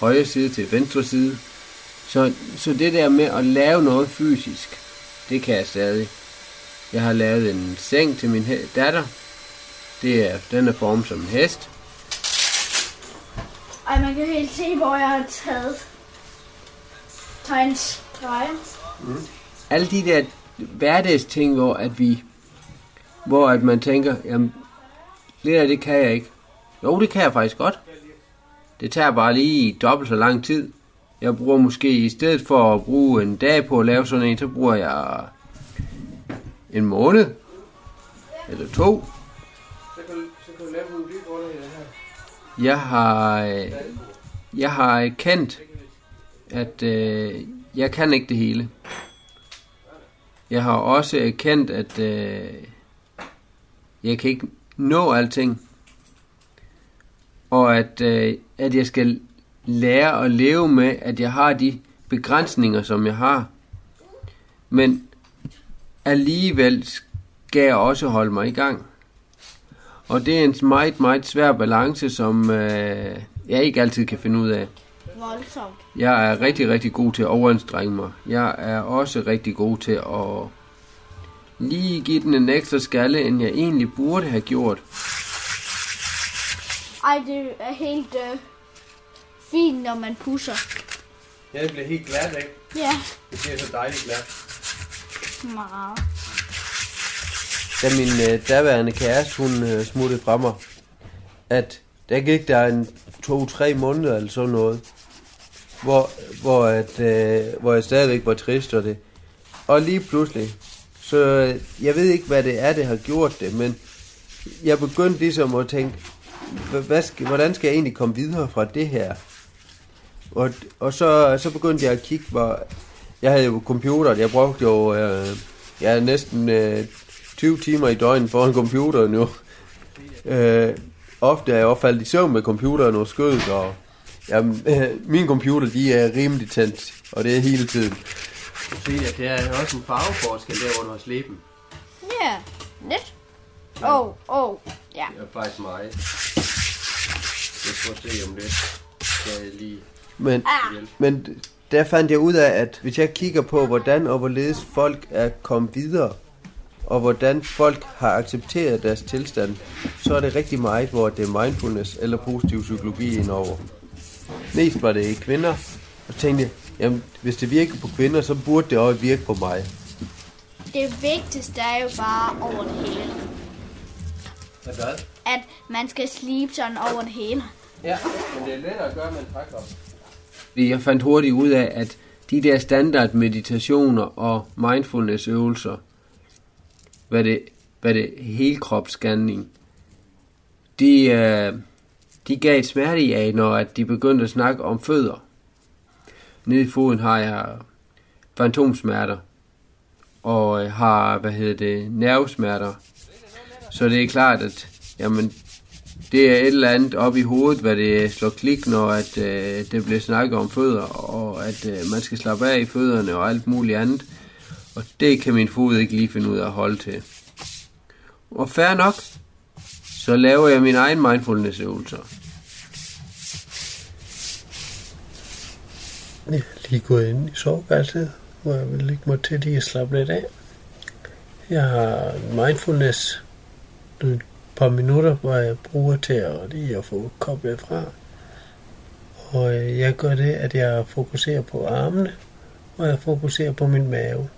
højre side til venstre side. Så, så det der med at lave noget fysisk, det kan jeg stadig. Jeg har lavet en seng til min datter. Det er, den er formet som en hest. Ej, man kan helt se, hvor jeg har taget tegnstreger. Mm. Alle de der hverdagsting, hvor at vi, hvor at man tænker, jamen, lidt af det kan jeg ikke. Jo, det kan jeg faktisk godt. Det tager bare lige dobbelt så lang tid. Jeg bruger måske, i stedet for at bruge en dag på at lave sådan en, så bruger jeg en måned. Eller to. Så kan, så kan du lave nogle dybe her. Jeg har, jeg har kendt, at øh, jeg kan ikke det hele. Jeg har også erkendt, at øh, jeg kan ikke nå alting. Og at, øh, at jeg skal lære at leve med, at jeg har de begrænsninger, som jeg har. Men alligevel skal jeg også holde mig i gang. Og det er en meget, meget svær balance, som øh, jeg ikke altid kan finde ud af. Voldsomt. Jeg er rigtig, rigtig god til at overanstrenge mig. Jeg er også rigtig god til at lige give den en ekstra skalle, end jeg egentlig burde have gjort. Ej, det er helt øh, fint, når man pusser. Ja, det bliver helt glat, ikke? Ja. Det bliver så dejligt glat. Meget. Da min øh, daværende kæreste, hun øh, smuttede fra mig, at der gik der en to-tre måneder eller sådan noget, hvor, hvor, at, øh, hvor jeg stadigvæk var trist og det. Og lige pludselig, så øh, jeg ved ikke, hvad det er, det har gjort det, men jeg begyndte ligesom at tænke, hvad skal, hvordan skal jeg egentlig komme videre fra det her? Og, og så, så begyndte jeg at kigge, hvor jeg havde jo computer, jeg brugte jo øh, jeg næsten øh, 20 timer i døgnet foran computeren nu. Øh, ofte er jeg også faldet i søvn med computeren og skødet, og jamen, øh, min computer, de er rimelig tændt, og det er hele tiden. Du se, at der er også en farveforskel der, hvor du har slæben. Ja, lidt. Åh, oh, åh, oh, ja. Det er faktisk meget. Jeg skal se om det skal jeg lige... Men, Ah. men der fandt jeg ud af, at hvis jeg kigger på, hvordan og hvorledes folk er kommet videre, og hvordan folk har accepteret deres tilstand, så er det rigtig meget, hvor det er mindfulness eller positiv psykologi indover. Mest var det i kvinder, og tænkte, jeg, jamen, hvis det virker på kvinder, så burde det også virke på mig. Det vigtigste er jo bare over det hele. Hvad? At man skal slibe sådan over det hele. Ja, men det er lettere at gøre med en fordi Jeg fandt hurtigt ud af, at de der standard meditationer og mindfulness øvelser, hvad det, hvad det helkropsscanning, de, øh, de gav et smerte i af, når at de begyndte at snakke om fødder. Nede i foden har jeg fantomsmerter, og øh, har, hvad hedder det, nervesmerter. Så det er klart, at jamen, det er et eller andet op i hovedet, hvad det slår klik, når at, øh, det bliver snakket om fødder, og at øh, man skal slappe af i fødderne og alt muligt andet. Og det kan min fod ikke lige finde ud af at holde til. Og fair nok, så laver jeg min egen mindfulness-øvelser. Jeg er lige gået ind i soveværelset, hvor jeg vil lægge mig til lige at slappe lidt af. Jeg har mindfulness par minutter, hvor jeg bruger til at lige at få koblet fra. Og øh, jeg gør det, at jeg fokuserer på armene, og jeg fokuserer på min mave.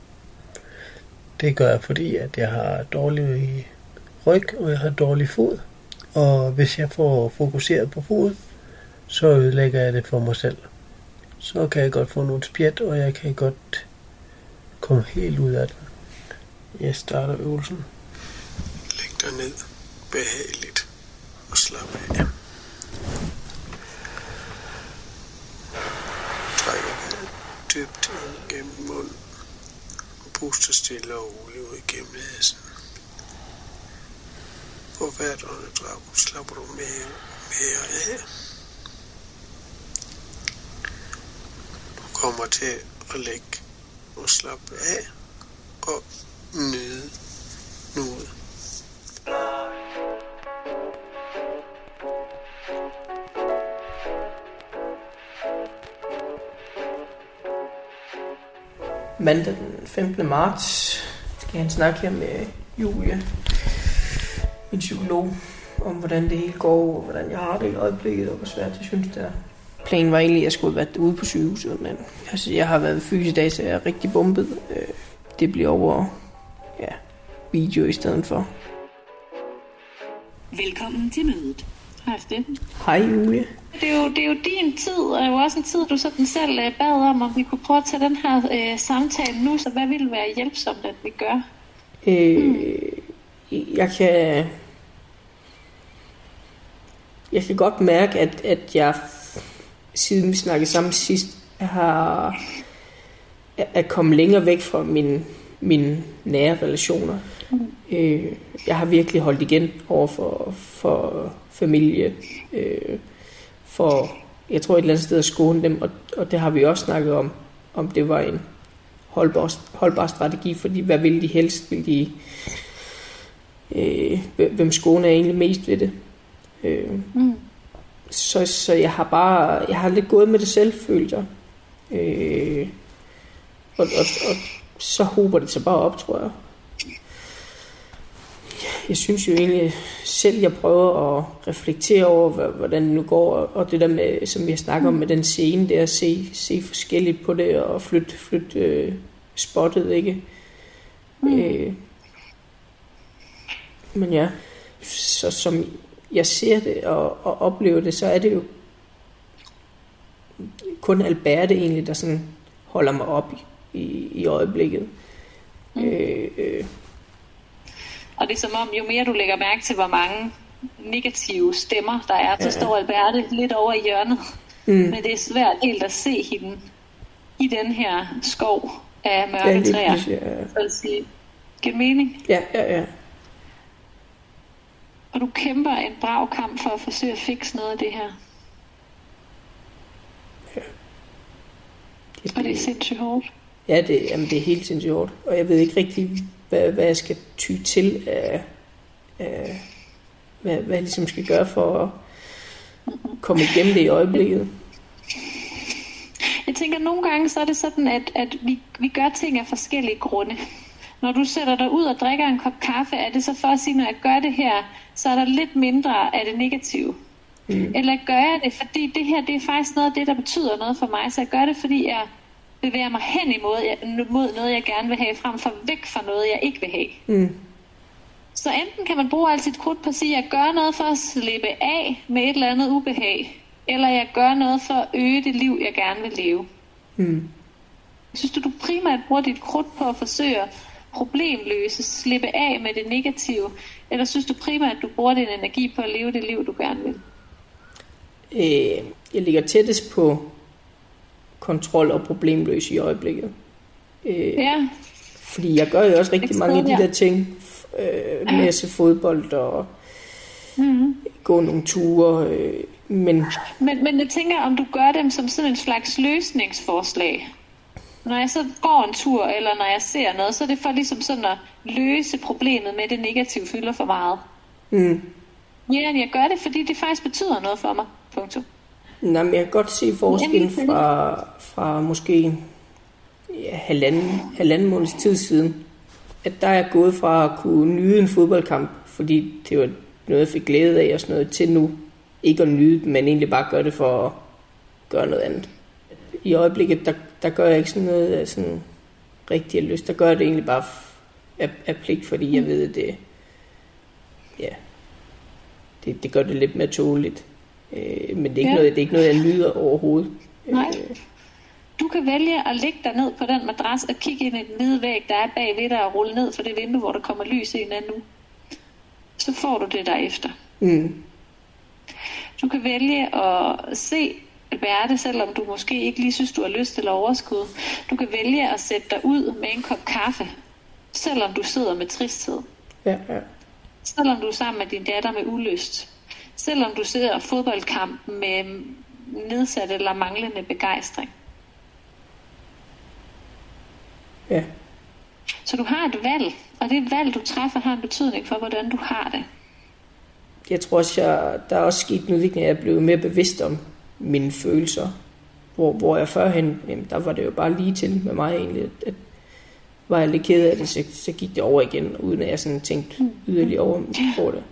Det gør jeg, fordi at jeg har dårlig ryg, og jeg har dårlig fod. Og hvis jeg får fokuseret på foden, så ødelægger jeg det for mig selv. så kan jeg godt få nogle spjæt, og jeg kan godt komme helt ud af den. Jeg starter øvelsen. Læg dig ned behageligt at slappe af. Træk vejret dybt ind gennem munden og puster stille og roligt ud gennem næsen. På hvert åndedrag slapper du mere og mere af. Du kommer til at lægge og slappe af og nyde nuet. Mandag den 15. marts skal han snakke her med Julie, min psykolog, om hvordan det hele går, og hvordan jeg har det i øjeblikket, og hvor svært jeg synes, det er. Planen var egentlig, at jeg skulle have været ude på sygehuset, men altså, jeg har været fysisk i dag, så jeg er rigtig bumpet. Øh, Det bliver over ja, video i stedet for. Velkommen til mødet. Hej Steffen. Hej Julie. Det er, jo, det er jo din tid, og jo også en tid, du sådan selv øh, bad om, om vi kunne prøve at tage den her øh, samtale nu, så hvad ville være hjælpsomt, at vi gør? Øh, Jeg kan... Jeg kan godt mærke, at, at jeg, siden vi snakkede sammen sidst, har er- er kommet længere væk fra mine, mine nære relationer. Øh, jeg har virkelig holdt igen over for, for familie, øh, for jeg tror et eller andet sted at skåne dem, og, og det har vi også snakket om, om det var en holdbar, holdbar strategi, fordi hvad vil de helst? Vil de, øh, hvem skåne er egentlig mest ved det? Øh, Mm. så, så jeg har bare, jeg har lidt gået med det selv, følte jeg. Øh, og, og, og så hober det sig bare op, tror jeg. Jeg synes jo egentlig selv, jeg prøver at reflektere over, hvordan det nu går, og- det der med, som vi har snakket om med den scene, det er at se, se forskelligt på det, og flytte, flytte øh, spottet, ikke? Mm. Øh, men ja, så som jeg ser det og, og oplever det, så er det jo kun Alberte egentlig, der sådan holder mig op i, i, i øjeblikket. Mm. Øh, øh, Og det er som om, jo mere du lægger mærke til, hvor mange negative stemmer der er, så Ja. står Alberte lidt over i hjørnet. Mm. Men det er svært helt at se hende i den her skov af mørke Ja, træer. ja. Så at sige, giver mening. ja, ja, ja. Og du kæmper en brav kamp for at forsøge at fikse noget af det her. Og det er sindssygt hårdt. Ja, det, jamen, det er helt sindssygt hårdt. Og jeg ved ikke rigtig, hvad, hvad jeg skal ty til af, af hvad, hvad jeg ligesom skal gøre for at komme igennem det i øjeblikket. Jeg tænker, at nogle gange så er det sådan, at, at vi, vi gør ting af forskellige grunde. Når du sætter dig ud og drikker en kop kaffe, er det så for at sige, når jeg gør det her, så er der lidt mindre af det negative. Mm. Eller gør jeg det, fordi det her det er faktisk noget af det, der betyder noget for mig. Så jeg gør det, fordi jeg bevæger mig hen imod mod noget, jeg gerne vil have, frem for væk fra noget, jeg ikke vil have. Mm. Så enten kan man bruge alt sit krudt på at sige, at jeg gør noget for at slippe af med et eller andet ubehag, eller jeg gør noget for at øge det liv, jeg gerne vil leve. Mm. Synes du, du primært bruger dit krudt på at forsøge at problemløse, slippe af med det negative, eller synes du primært, at du bruger din energi på at leve det liv, du gerne vil? Øh, jeg ligger tættest på kontrol og problemløs i øjeblikket. Øh, Ja, Fordi jeg gør jo også rigtig mange af de der ting. Øh, se fodbold og mm-hmm. gå nogle ture. Øh, men men, men jeg tænker, om du gør dem som sådan en slags løsningsforslag. Når jeg så går en tur, eller når jeg ser noget, så er det for ligesom sådan at løse problemet med, at det negative fylder for meget. mm, Ja, jeg gør det, fordi det faktisk betyder noget for mig. Punktum. Nej, men jeg kan godt se forskellen fra, fra måske ja, halvanden, halvanden måneds tid siden. At der er gået fra at kunne nyde en fodboldkamp, fordi det var noget, jeg fik glæde af og sådan noget, til nu ikke at nyde men egentlig bare gøre det for at gøre noget andet. I øjeblikket, der, der gør jeg ikke sådan noget af sådan rigtig af lyst. Der gør jeg det egentlig bare af, af pligt, fordi jeg ved, at det, ja, det, det gør det lidt mere tåligt. Øh, men det er, ikke Ja. noget, det er ikke noget, jeg nyder overhovedet. Nej. Øh, Du kan vælge at ligge dig ned på den madras og kigge ind i den hvide væg, der er bag ved dig og rulle ned for det vindue, hvor der kommer lys ind nu. Så får du det derefter. Mm. Du kan vælge at se Alberte, selvom du måske ikke lige synes, du har lyst eller overskud. Du kan vælge at sætte dig ud med en kop kaffe, selvom du sidder med tristhed. Ja, ja. Selvom du er sammen med din datter med ulyst. Selvom du ser fodboldkampen med nedsat eller manglende begejstring. Ja. Så du har et valg, og det valg, du træffer, har en betydning for, hvordan du har det. Jeg tror også, jeg, der er også sket en udvikling, at jeg er blevet mere bevidst om mine følelser. Hvor, hvor jeg førhen, jamen, der var det jo bare lige til med mig egentlig, at, var jeg lidt ked af det, så, så gik det over igen, uden at jeg sådan tænkte yderligere over, over det.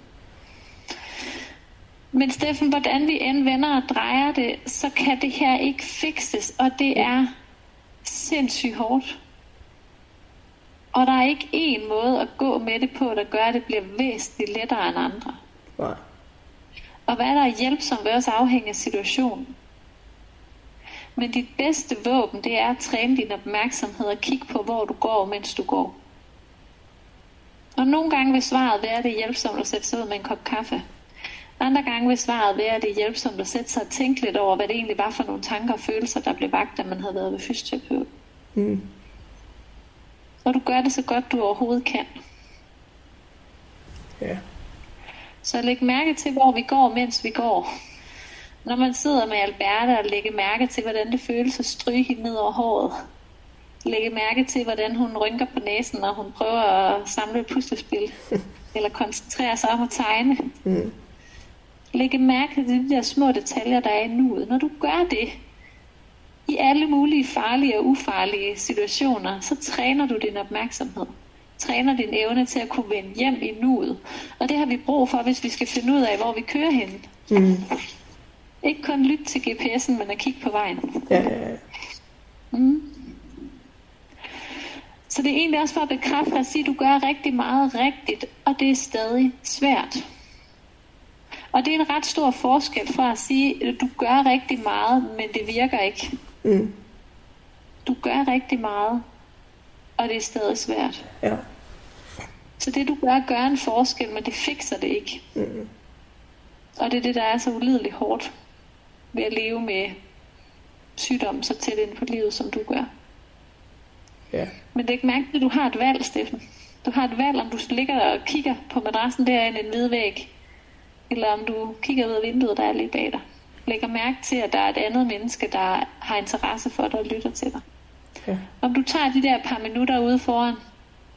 Men Steffen, hvordan vi end vender og drejer det, så kan det her ikke fikses, og det er sindssygt hårdt. Og der er ikke én måde at gå med det på, der gør, at det bliver væsentligt lettere end andre. Nej. Og hvad der er hjælpsomt vil også afhænge af situationen. Men dit bedste våben, det er at træne din opmærksomhed og kigge på, hvor du går, mens du går. Og nogle gange vil svaret være, at det er hjælpsomt at sætte sig ud med en kop kaffe. Andre gange vil svaret være, at det er hjælpsomt at sætte sig og tænke lidt over, hvad det egentlig var for nogle tanker og følelser, der blev vagt, da man havde været ved fysioterapeut. Mm. Og du gør det så godt, du overhovedet kan. Ja. Så læg mærke til, hvor vi går, mens vi går. Når man sidder med Alberta og lægger mærke til, hvordan det føles at stryge hende ned over håret. Lægge mærke til, hvordan hun rynker på næsen, når hun prøver at samle et puslespil. eller koncentrere sig om at tegne. Mm. Lægge mærke til de der små detaljer, der er i nuet. Når du gør det, i alle mulige farlige og ufarlige situationer, så træner du din opmærksomhed. Træner din evne til at kunne vende hjem i nuet. Og det har vi brug for, hvis vi skal finde ud af, hvor vi kører hen. Mm. Ikke kun lytte til GPS'en, men at kigge på vejen. Ja, ja, ja. Mm. Så det er egentlig også for at bekræfte at sige, at du gør rigtig meget rigtigt, og det er stadig svært. Og det er en ret stor forskel fra at sige, at du gør rigtig meget, men det virker ikke. Mm. Du gør rigtig meget, og det er stadig svært. Ja. Så det du gør, gør en forskel, men det fikser det ikke. Mm. Og det er det, der er så ulideligt hårdt ved at leve med sygdom så tæt ind på livet, som du gør. Ja. Men læg mærke til, at du har et valg, Steffen. Du har et valg, om du ligger og kigger på madrassen derinde i en hvid væg, eller om du kigger ud af vinduet, der er lige bag dig. Lægger mærke til, at der er et andet menneske, der har interesse for dig og lytter til dig. Ja. Om du tager de der par minutter ude foran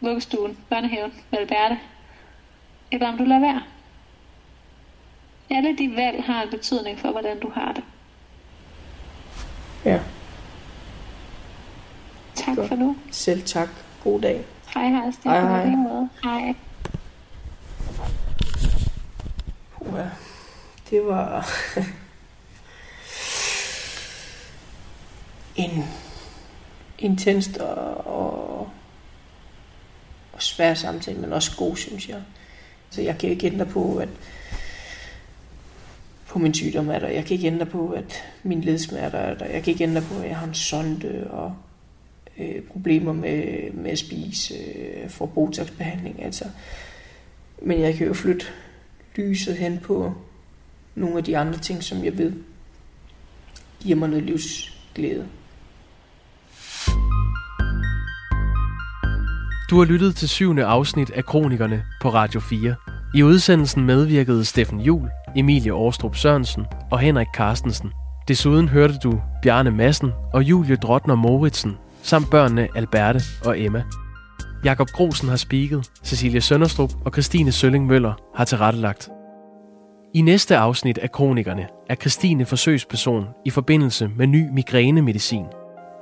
vuggestuen, børnehaven, med Alberte, eller om du lader være. Alle de valg har en betydning for, hvordan du har det. Ja. Tak for nu. Selv tak. God dag. Hej, hej. Hej, hej. Hej. Det var en intens og, og, og svær samtale, men også god, synes jeg. Så jeg kan ikke ændre på, at på min sygdom er der. Jeg kan ikke ændre på, at min ledsmerter er der. Jeg kan ikke ændre på, at jeg har en sonde og øh, problemer med, med at spise, øh, for botoxbehandling. Altså. Men jeg kan jo flytte lyset hen på nogle af de andre ting, som jeg ved giver mig noget livsglæde. Du har lyttet til syvende afsnit af Kronikerne på Radio 4. I udsendelsen medvirkede Steffen Jul, Emilie Årstrup Sørensen og Henrik Carstensen. Desuden hørte du Bjarne Madsen og Julie Drottner Moritsen, samt børnene Alberte og Emma. Jakob Grosen har spiket, Cecilie Sønderstrup og Christine Sølling Møller har tilrettelagt. I næste afsnit af Kronikerne er Christine forsøgsperson i forbindelse med ny migrænemedicin.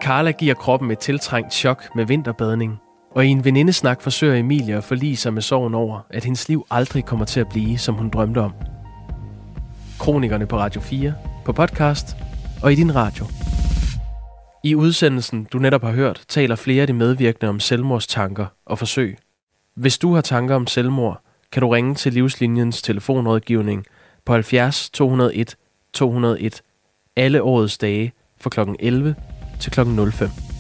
Carla giver kroppen et tiltrængt chok med vinterbadning, og i en venindesnak forsøger Emilie at forlige sig med sorgen over, at hendes liv aldrig kommer til at blive, som hun drømte om. Kronikerne på Radio 4, på podcast og i din radio. I udsendelsen, du netop har hørt, taler flere af de medvirkende om selvmordstanker og forsøg. Hvis du har tanker om selvmord, kan du ringe til Livslinjens telefonrådgivning på 70 201 201 alle årets dage fra kl. 11 til klokken 05.